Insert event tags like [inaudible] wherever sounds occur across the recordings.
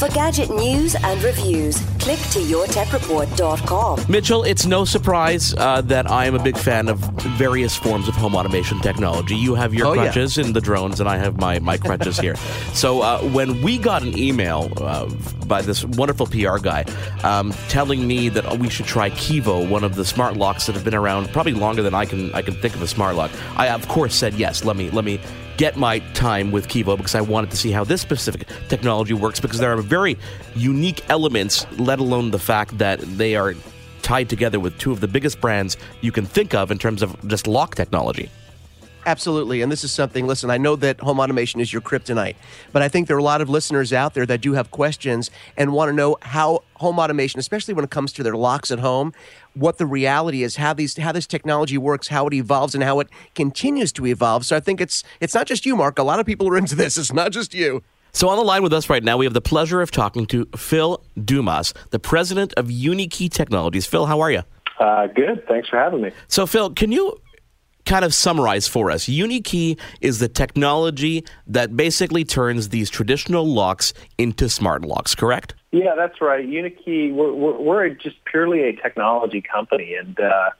For gadget news and reviews, click to yourtechreport.com. Mitchell, it's no surprise uh, that I am a big fan of various forms of home automation technology. You have your Oh, yeah. crutches in the drones, and I have my, my [laughs] crutches here. So uh, when we got an email uh, by this wonderful PR guy um, telling me that we should try Kevo, one of the smart locks that have been around probably longer than I can I can think of a smart lock, I of course said yes. Let me let me get my time with Kevo because I wanted to see how this specific technology works because there are very unique elements, let alone the fact that they are tied together with two of the biggest brands you can think of in terms of just lock technology. Absolutely. And this is something, listen, I know that home automation is your kryptonite, but I think there are a lot of listeners out there that do have questions and want to know how home automation, especially when it comes to their locks at home, what the reality is, how these how this technology works, how it evolves and how it continues to evolve. So I think it's it's not just you, Mark. A lot of people are into this. It's not just you. So on the line with us right now, we have the pleasure of talking to Phil Dumas, the president of UniKey Technologies. Phil, how are you? Uh, good. Thanks for having me. So, Phil, can you kind of summarize for us? UniKey is the technology that basically turns these traditional locks into smart locks, correct? Yeah, that's right. Unikey, we're, we're, just purely a technology company, and uh,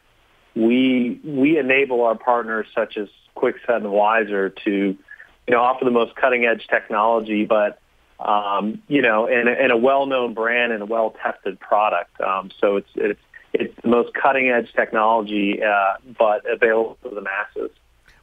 we we enable our partners such as Kwikset and Weiser to you know offer the most cutting edge technology, but um, you know, in a, a well known brand and a well tested product. Um, so it's it's it's the most cutting edge technology, uh, but available to the masses.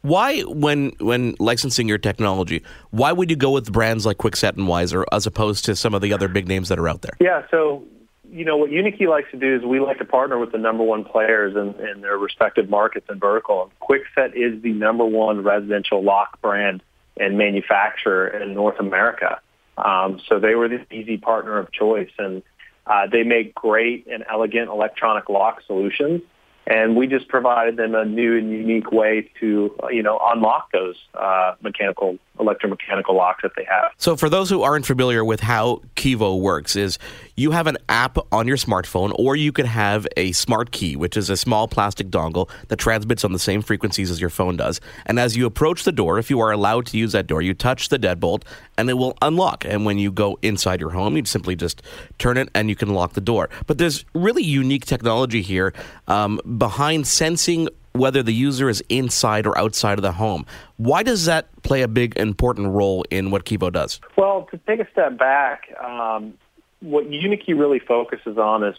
Why, when when licensing your technology, why would you go with brands like Kwikset and Weiser as opposed to some of the other big names that are out there? Yeah, so you know what Unikey likes to do is we like to partner with the number one players in, in their respective markets and vertical. Kwikset is the number one residential lock brand and manufacturer in North America. Um, so they were the easy partner of choice, and uh, they make great and elegant electronic lock solutions. And we just provided them a new and unique way to, you know, unlock those uh, mechanical, electromechanical locks that they have. So, for those who aren't familiar with how Kevo works, is you have an app on your smartphone, or you could have a smart key, which is a small plastic dongle that transmits on the same frequencies as your phone does. And as you approach the door, if you are allowed to use that door, you touch the deadbolt, and it will unlock. And when you go inside your home, you simply just turn it, and you can lock the door. But there's really unique technology here um, behind sensing whether the user is inside or outside of the home. Why does that play a big important role in what Kevo does? Well, to take a step back, um, what Unikey really focuses on is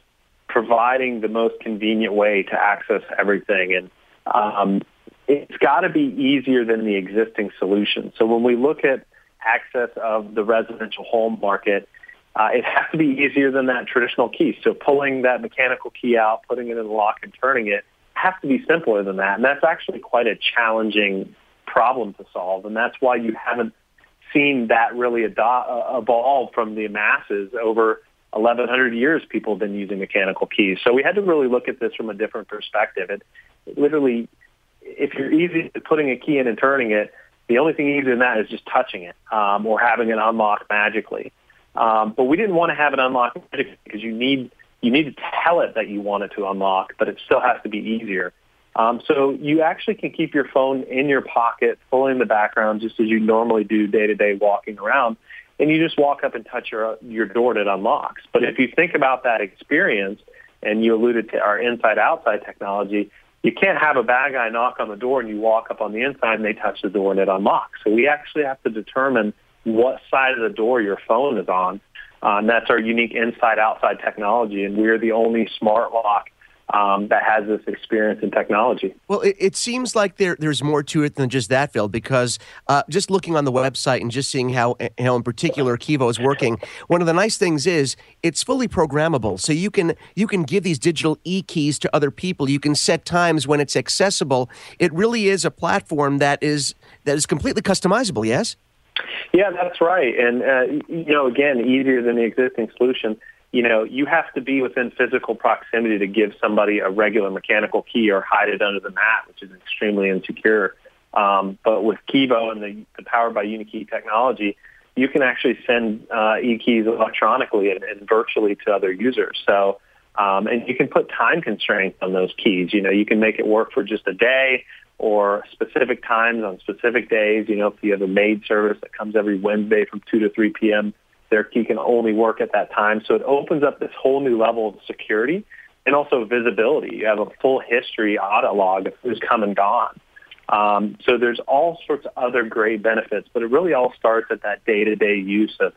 providing the most convenient way to access everything, and um, it's got to be easier than the existing solution. So when we look at access of the residential home market, uh, it [laughs] has to be easier than that traditional key. So pulling that mechanical key out, putting it in the lock, and turning it has to be simpler than that, and that's actually quite a challenging problem to solve, and that's why you haven't seen that really ado- uh, evolve from the masses over 1100 years people have been using mechanical keys. So we had to really look at this from a different perspective. It, it literally if you're easy putting a key in and turning it the only thing easier than that is just touching it um, or having it unlock magically um, but we didn't want to have it unlock because you need you need to tell it that you want it to unlock but it still has to be easier um, so you actually can keep your phone in your pocket, fully in the background, just as you normally do day to day walking around, and you just walk up and touch your your door and it unlocks. But if you think about that experience, and you alluded to our inside outside technology, you can't have a bad guy knock on the door and you walk up on the inside and they touch the door and it unlocks. So we actually have to determine what side of the door your phone is on. Uh, and that's our unique inside outside technology, and we're the only smart lock um, that has this experience in technology. Well, it, it seems like there, there's more to it than just that, Phil, because uh, just looking on the website and just seeing how, how in particular Kevo is working, one of the nice things is it's fully programmable. So you can you can give these digital e keys to other people. You can set times when it's accessible. It really is a platform that is that is completely customizable. Yes. Yeah, that's right. And uh, you know, again, easier than the existing solution you know, you have to be within physical proximity to give somebody a regular mechanical key or hide it under the mat, which is extremely insecure. Um, but with Kevo and the, the powered by Unikey technology, you can actually send uh, e-keys electronically and, and virtually to other users. So, um, and you can put time constraints on those keys. You know, you can make it work for just a day or specific times on specific days. You know, if you have a maid service that comes every Wednesday from 2 to 3 p.m., their key can only work at that time. So it opens up this whole new level of security and also visibility. You have a full history audit log of who's come and gone. Um, so there's all sorts of other great benefits, but it really all starts at that day-to-day use of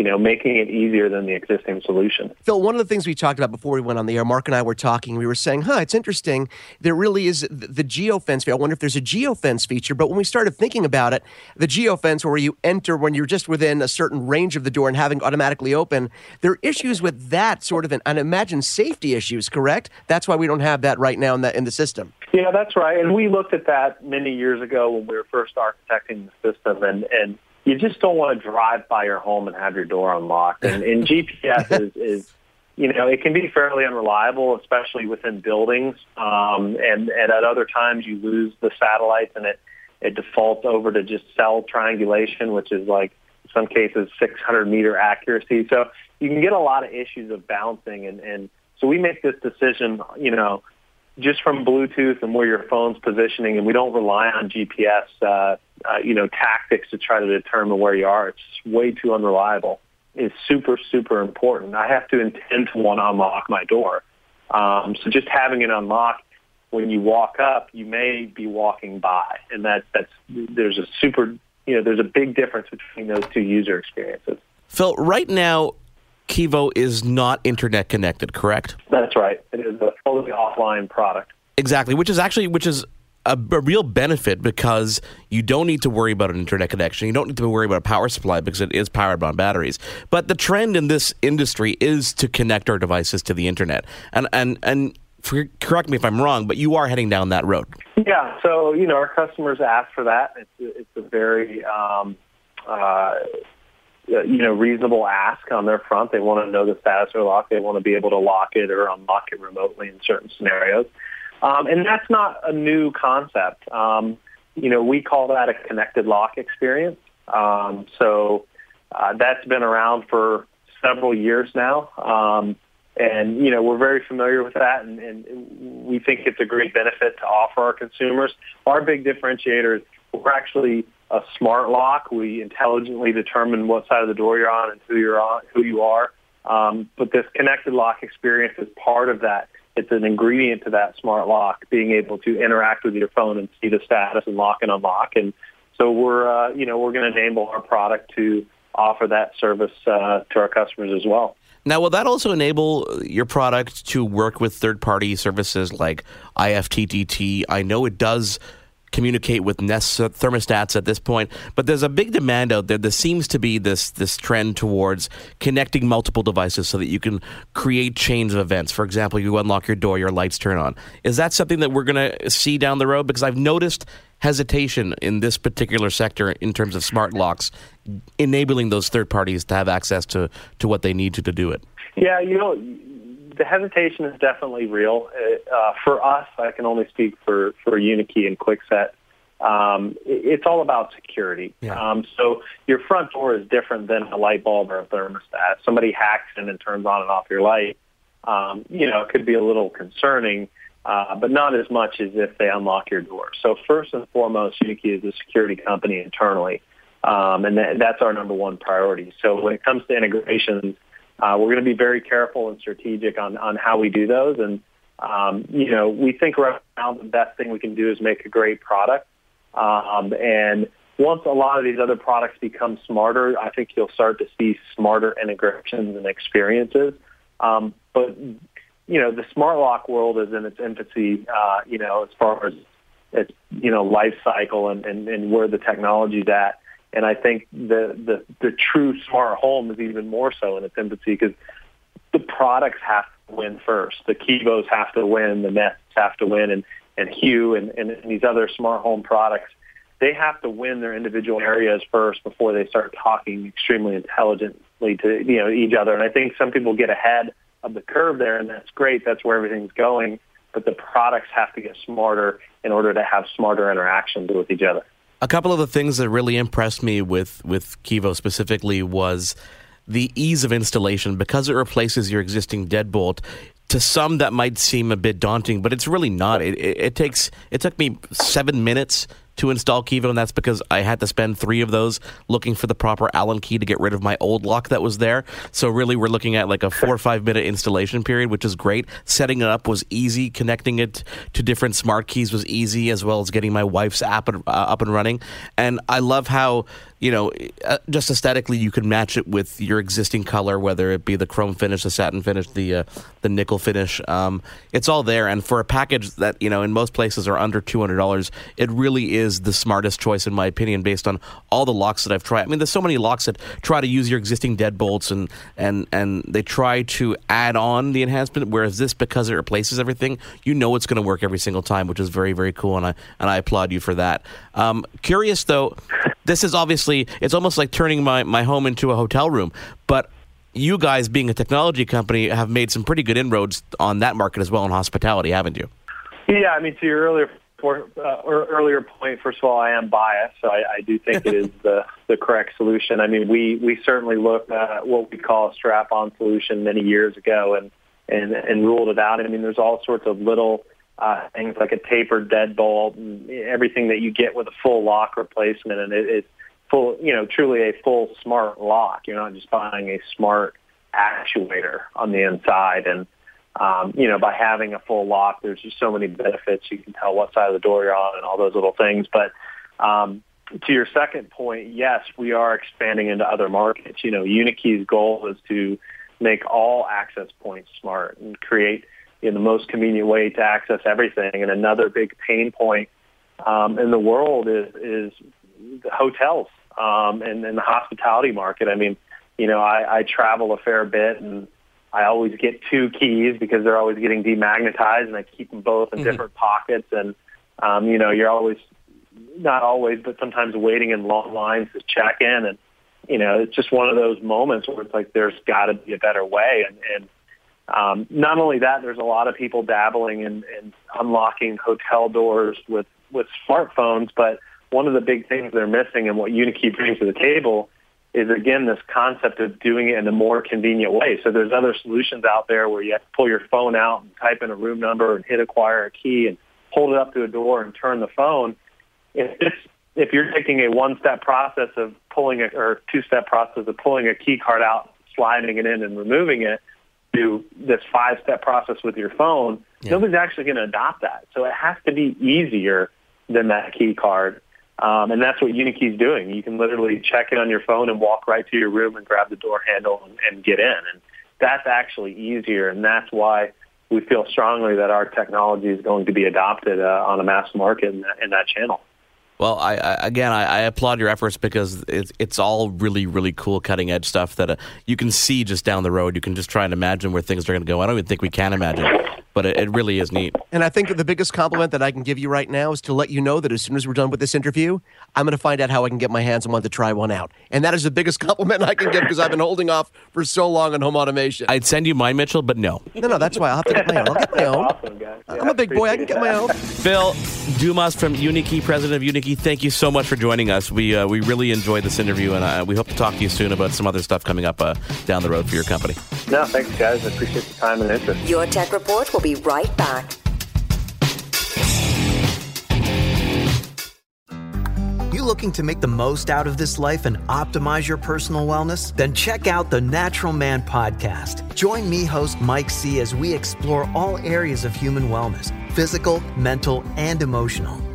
you know, making it easier than the existing solution. Phil, one of the things we talked about before we went on the air, Mark and I were talking, we were saying, huh, it's interesting. There really is the geofence. I wonder if there's a geofence feature. But when we started thinking about it, the geofence where you enter when you're just within a certain range of the door and having automatically open, there are issues with that sort of, an, and imagine safety issues, correct? That's why we don't have that right now in the, in the system. Yeah, that's right. And we looked at that many years ago when we were first architecting the system. And, and you just don't want to drive by your home and have your door unlocked. And, and [laughs] GPS is, is, you know, it can be fairly unreliable, especially within buildings. Um, and, and at other times you lose the satellites and it, it defaults over to just cell triangulation, which is like in some cases 600 meter accuracy. So you can get a lot of issues of bouncing. And, and so we make this decision, you know, just from Bluetooth and where your phone's positioning, and we don't rely on GPS, uh, uh, you know, tactics to try to determine where you are. It's way too unreliable. It's super, super important. I have to intend to want to unlock my door. Um, so just having it unlocked when you walk up, you may be walking by, and that that's there's a super, you know, there's a big difference between those two user experiences. Phil, right now, Kevo is not internet connected, correct? That's right. It is a fully offline product. Exactly, which is actually which is a, a, real benefit because you don't need to worry about an internet connection. You don't need to worry about a power supply because it is powered by batteries. But the trend in this industry is to connect our devices to the internet. And and and for, correct me if I'm wrong, but you are heading down that road. Yeah. So you know, our customers ask for that. It's it's a very um, uh, you know, reasonable ask on their front. They want to know the status of their lock. They want to be able to lock it or unlock it remotely in certain scenarios. Um, and that's not a new concept. Um, you know, we call that a connected lock experience. Um, so uh, that's been around for several years now. Um, and, you know, we're very familiar with that, and, and we think it's a great benefit to offer our consumers. Our big differentiator is we're actually a smart lock. We intelligently determine what side of the door you're on and who you're on, who you are. Um, but this connected lock experience is part of that. It's an ingredient to that smart lock, being able to interact with your phone and see the status and lock and unlock. And so we're, uh, you know, we're going to enable our product to offer that service uh, to our customers as well. Now, will that also enable your product to work with third-party services like IFTTT? I know it does communicate with Nest thermostats at this point. But there's a big demand out there. There seems to be this this trend towards connecting multiple devices so that you can create chains of events. For example, you unlock your door, your lights turn on. Is that something that we're going to see down the road? Because I've noticed hesitation in this particular sector in terms of smart locks, enabling those third parties to have access to to what they need to to do it. Yeah, you know the hesitation is definitely real. Uh, uh, for us, I can only speak for, for Unikey and Kwikset. Um, it's all about security. Yeah. Um, so your front door is different than a light bulb or a thermostat. Somebody hacks in and turns on and off your light. Um, you know, it could be a little concerning, uh, but not as much as if they unlock your door. So first and foremost, Unikey is a security company internally, um, and that, that's our number one priority. So when it comes to integrations, uh, we're going to be very careful and strategic on, on how we do those. And, um, you know, we think right now the best thing we can do is make a great product. Um, and once a lot of these other products become smarter, I think you'll start to see smarter integrations and experiences. Um, but you know, the smart lock world is in its infancy, uh, you know, as far as its, you know, life cycle and, and, and where the technology's at. And I think the, the, the true smart home is even more so in its infancy because the products have to win first. The Kevos have to win, the Nests have to win, and, and Hue and, and these other smart home products, they have to win their individual areas first before they start talking extremely intelligently to you know each other. And I think some people get ahead of the curve there, and that's great. That's where everything's going. But the products have to get smarter in order to have smarter interactions with each other. A couple of the things that really impressed me with with Kevo specifically was the ease of installation because it replaces your existing deadbolt. To some, that might seem a bit daunting, but it's really not. It, it, it takes it took me seven minutes to install Kevo, and that's because I had to spend three of those looking for the proper Allen key to get rid of my old lock that was there. So really, we're looking at like a four or five minute installation period, which is great. Setting it up was easy. Connecting it to different smart keys was easy, as well as getting my wife's app uh, up and running. And I love how you know, uh, just aesthetically, you can match it with your existing color, whether it be the chrome finish, the satin finish, the uh, the nickel finish. Um, it's all there, and for a package that you know in most places are under two hundred dollars, it really is the smartest choice in my opinion, based on all the locks that I've tried. I mean, there's so many locks that try to use your existing deadbolts and and and they try to add on the enhancement, whereas this because it replaces everything, you know it's going to work every single time, which is very very cool, and I and I applaud you for that. Um, curious though, this is obviously it's almost like turning my, my home into a hotel room. But you guys, being a technology company, have made some pretty good inroads on that market as well in hospitality, haven't you? Yeah, I mean, to your earlier uh, earlier point, first of all, I am biased, so I, I do think it is [laughs] the, the correct solution. I mean, we, we certainly looked at what we call a strap-on solution many years ago and, and, and ruled it out. I mean, there's all sorts of little uh, things like a tapered deadbolt everything that you get with a full lock replacement, and it, it full, you know, truly a full smart lock. You're not just buying a smart actuator on the inside. And, um, you know, by having a full lock, there's just so many benefits. You can tell what side of the door you're on and all those little things. But um, to your second point, yes, we are expanding into other markets. You know, Unikey's goal is to make all access points smart and create you know, the most convenient way to access everything. And another big pain point um, in the world is, is the hotels um, and, and the hospitality market. I mean, you know, I, I travel a fair bit and I always get two keys because they're always getting demagnetized and I keep them both in mm-hmm. different pockets. And, um, you know, you're always, not always, but sometimes waiting in long lines to check in. And, you know, it's just one of those moments where it's like there's got to be a better way. And, and um, not only that, there's a lot of people dabbling in, in unlocking hotel doors with, with smartphones, but one of the big things they're missing and what Unikey brings to the table is again this concept of doing it in a more convenient way. So there's other solutions out there where you have to pull your phone out and type in a room number and hit acquire a key and hold it up to a door and turn the phone. If it's if you're taking a one-step process of pulling a or two-step process of pulling a key card out, sliding it in, and removing it, to this five-step process with your phone, yeah. nobody's actually going to adopt that. So it has to be easier than that key card um, and that's what Unikey's doing. You can literally check in on your phone and walk right to your room and grab the door handle and, and get in. And that's actually easier. And that's why we feel strongly that our technology is going to be adopted uh, on a mass market in that, in that channel. Well, I, I again, I, I, applaud your efforts because it's it's all really, really cool, cutting edge stuff that uh, you can see just down the road. You can just try and imagine where things are going to go. I don't even think we can imagine but it, it, really is neat. And I think the biggest compliment that I can give you right now is to let you know that as soon as we're done with this interview, I'm going to find out how I can get my hands on one to try one out. And that is the biggest [laughs] compliment I can give because I've been holding off for so long on home automation. I'd send you mine, Mitchell, but no. No, no, that's why I'll have to get my own. I'll get my own. Awesome, guys. I'm a big boy. I can get my own. Phil Dumas from Unikey, president of Unikey, thank you so much for joining us. We uh, we really enjoyed this interview, and uh, we hope to talk to you soon about some other stuff coming up uh, down the road for your company. No, thanks, guys. I appreciate the time and interest. Your Tech Report will be right back. You looking to make the most out of this life and optimize your personal wellness? Then check out the Natural Man podcast. Join me, host Mike C., as we explore all areas of human wellness physical, mental, and emotional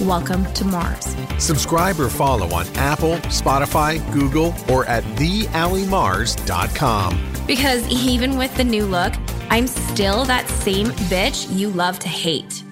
Welcome to Mars. Subscribe or follow on Apple, Spotify, Google, or at theallymars.com. Because even with the new look, I'm still that same bitch you love to hate.